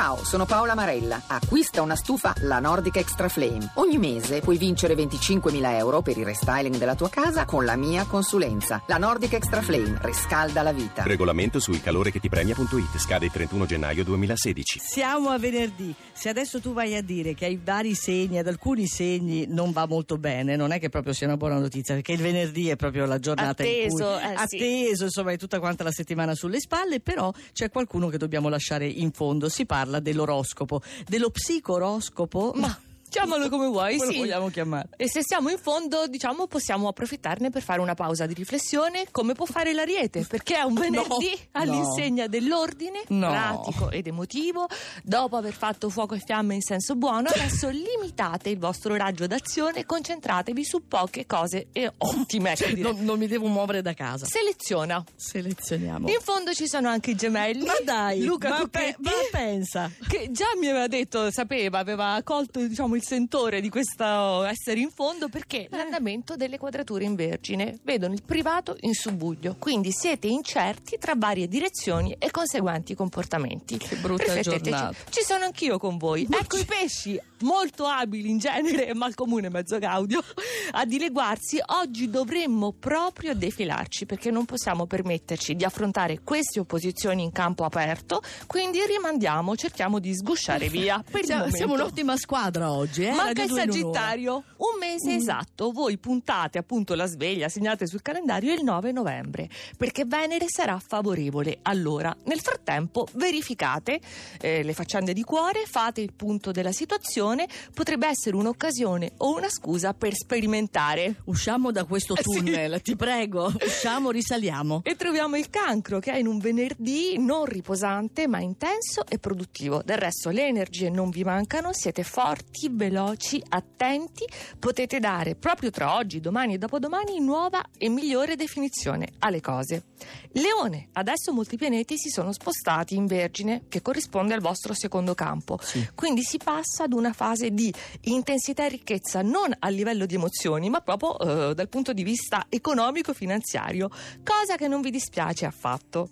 Ciao, sono Paola Marella. Acquista una stufa La Nordic Extra Flame. Ogni mese puoi vincere 25.000 euro per il restyling della tua casa con la mia consulenza. La Nordic Extra Flame riscalda la vita. Regolamento su ilcalorechettipremia.it scade il 31 gennaio 2016. Siamo a venerdì. Se adesso tu vai a dire che ai vari segni, ad alcuni segni non va molto bene, non è che proprio sia una buona notizia, perché il venerdì è proprio la giornata Atteso, in cui eh, sì. atteso, insomma, è tutta quanta la settimana sulle spalle, però c'è qualcuno che dobbiamo lasciare in fondo. Si parla dell'oroscopo, dello psicoroscopo. Ma chiamalo come vuoi, come lo sì. vogliamo chiamare? E se siamo in fondo, diciamo, possiamo approfittarne per fare una pausa di riflessione, come può fare l'Ariete, perché è un venerdì No, all'insegna dell'ordine No. pratico ed emotivo. Dopo aver fatto fuoco e fiamme in senso buono, adesso limitate il vostro raggio d'azione e concentratevi su poche cose e ottime. direi. Non, non mi devo muovere da casa. Seleziona. Selezioniamo. In fondo ci sono anche i gemelli. Ma dai, Luca ma, Cocchetti. ma pensa. che già mi aveva detto, sapeva, aveva colto diciamo, il sentore di questo essere in fondo Eh. perché l'andamento delle quadrature in vergine vedono il privato in subbuglio, quindi siete incerti tra varie direzioni e conseguenti comportamenti. Che brutta giornata. Ci sono anch'io con voi. Ecco i pesci, molto abili in genere e malcomune mezzo gaudio, a dileguarsi. Oggi dovremmo proprio defilarci perché non possiamo permetterci di affrontare queste opposizioni in campo aperto, quindi rimandiamo, cerchiamo di sgusciare via. Per il Siamo, siamo un'ottima squadra oggi, eh? Manca il. Sagittario, un mese esatto. Voi puntate appunto la sveglia, segnate sul calendario il 9 novembre, perché Venere sarà favorevole. Allora, nel frattempo, verificate eh, le faccende di cuore, fate il punto della situazione, potrebbe essere un'occasione o una scusa per sperimentare. Usciamo da questo Eh, sì. tunnel, ti prego. Usciamo, risaliamo. E troviamo il cancro che è in un venerdì non riposante ma intenso e produttivo. Del resto le energie non vi mancano, siete forti, veloci, attenti, potete dare proprio tra oggi, domani e dopodomani nuova e migliore definizione alle cose. Leone, adesso molti pianeti si sono spostati in Vergine che corrisponde al vostro secondo campo. Sì. Quindi si passa ad una fase di intensità e ricchezza non a livello di emozioni, ma proprio eh, dal punto di vista economico-finanziario, cosa che non vi dispiace affatto.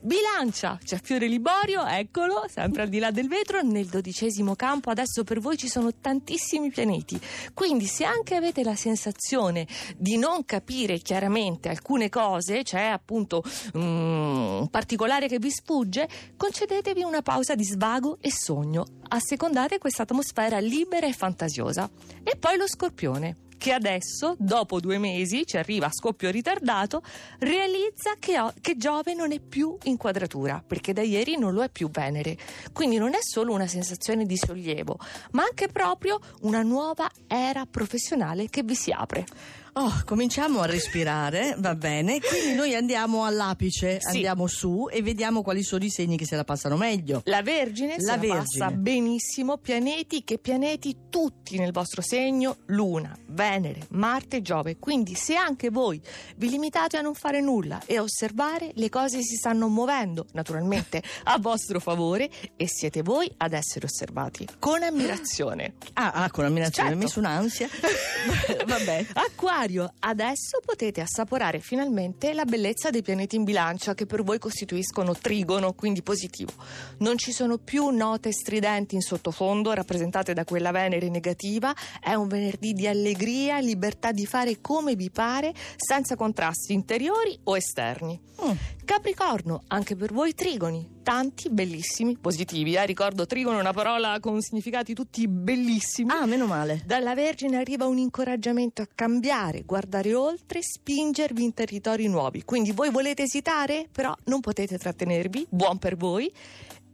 Bilancia, c'è Fiore Liborio, eccolo, sempre al di là del vetro, nel dodicesimo campo adesso per voi ci sono tantissimi pianeti, quindi se anche avete la sensazione di non capire chiaramente alcune cose, c'è appunto mm, un particolare che vi sfugge, concedetevi una pausa di svago e sogno, assecondate questa atmosfera libera e fantasiosa. E poi lo scorpione che adesso, dopo due mesi, ci arriva a scoppio ritardato, realizza che, o- che Giove non è più in quadratura, perché da ieri non lo è più Venere. Quindi non è solo una sensazione di sollievo, ma anche proprio una nuova era professionale che vi si apre. Oh, cominciamo a respirare, va bene. Quindi noi andiamo all'apice, Sì. andiamo su e vediamo quali sono i segni che se la passano meglio. La Vergine La se Vergine. passa benissimo, pianeti che pianeti tutti nel vostro segno, Luna, Venere, Marte, Giove. Quindi se anche voi vi limitate a non fare nulla e a osservare, le cose si stanno muovendo naturalmente a vostro favore e siete voi ad essere osservati con ammirazione. Ah, ah con ammirazione, Certo. mi messo un'ansia. Vabbè. Acquario, adesso potete assaporare finalmente la bellezza dei pianeti in bilancia che per voi costituiscono trigono, quindi positivo. Non ci sono più note stridenti in sottofondo rappresentate da quella Venere negativa, è un venerdì di allegria, libertà di fare come vi pare, senza contrasti interiori o esterni. Mm. Capricorno, anche per voi trigoni, tanti bellissimi, positivi. Eh? Ricordo trigono è una parola con significati tutti bellissimi. Ah, meno male. Dalla Vergine arriva un incoraggiamento a cambiare, guardare oltre, spingervi in territori nuovi. Quindi voi volete esitare, però non potete trattenervi, buon per voi.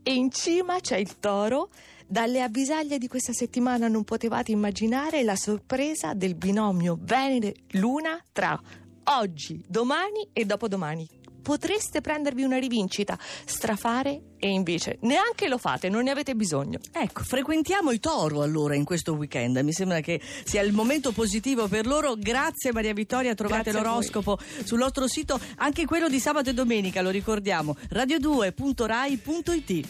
E in cima c'è il toro. Dalle avvisaglie di questa settimana non potevate immaginare la sorpresa del binomio Venere-Luna tra oggi, domani e dopodomani. Potreste prendervi una rivincita, strafare e invece neanche lo fate, non ne avete bisogno. Ecco, frequentiamo i toro allora in questo weekend. Mi sembra che sia il momento positivo per loro. Grazie Maria Vittoria, trovate Grazie l'oroscopo sul nostro sito, anche quello di sabato e domenica, lo ricordiamo, radio2.rai.it.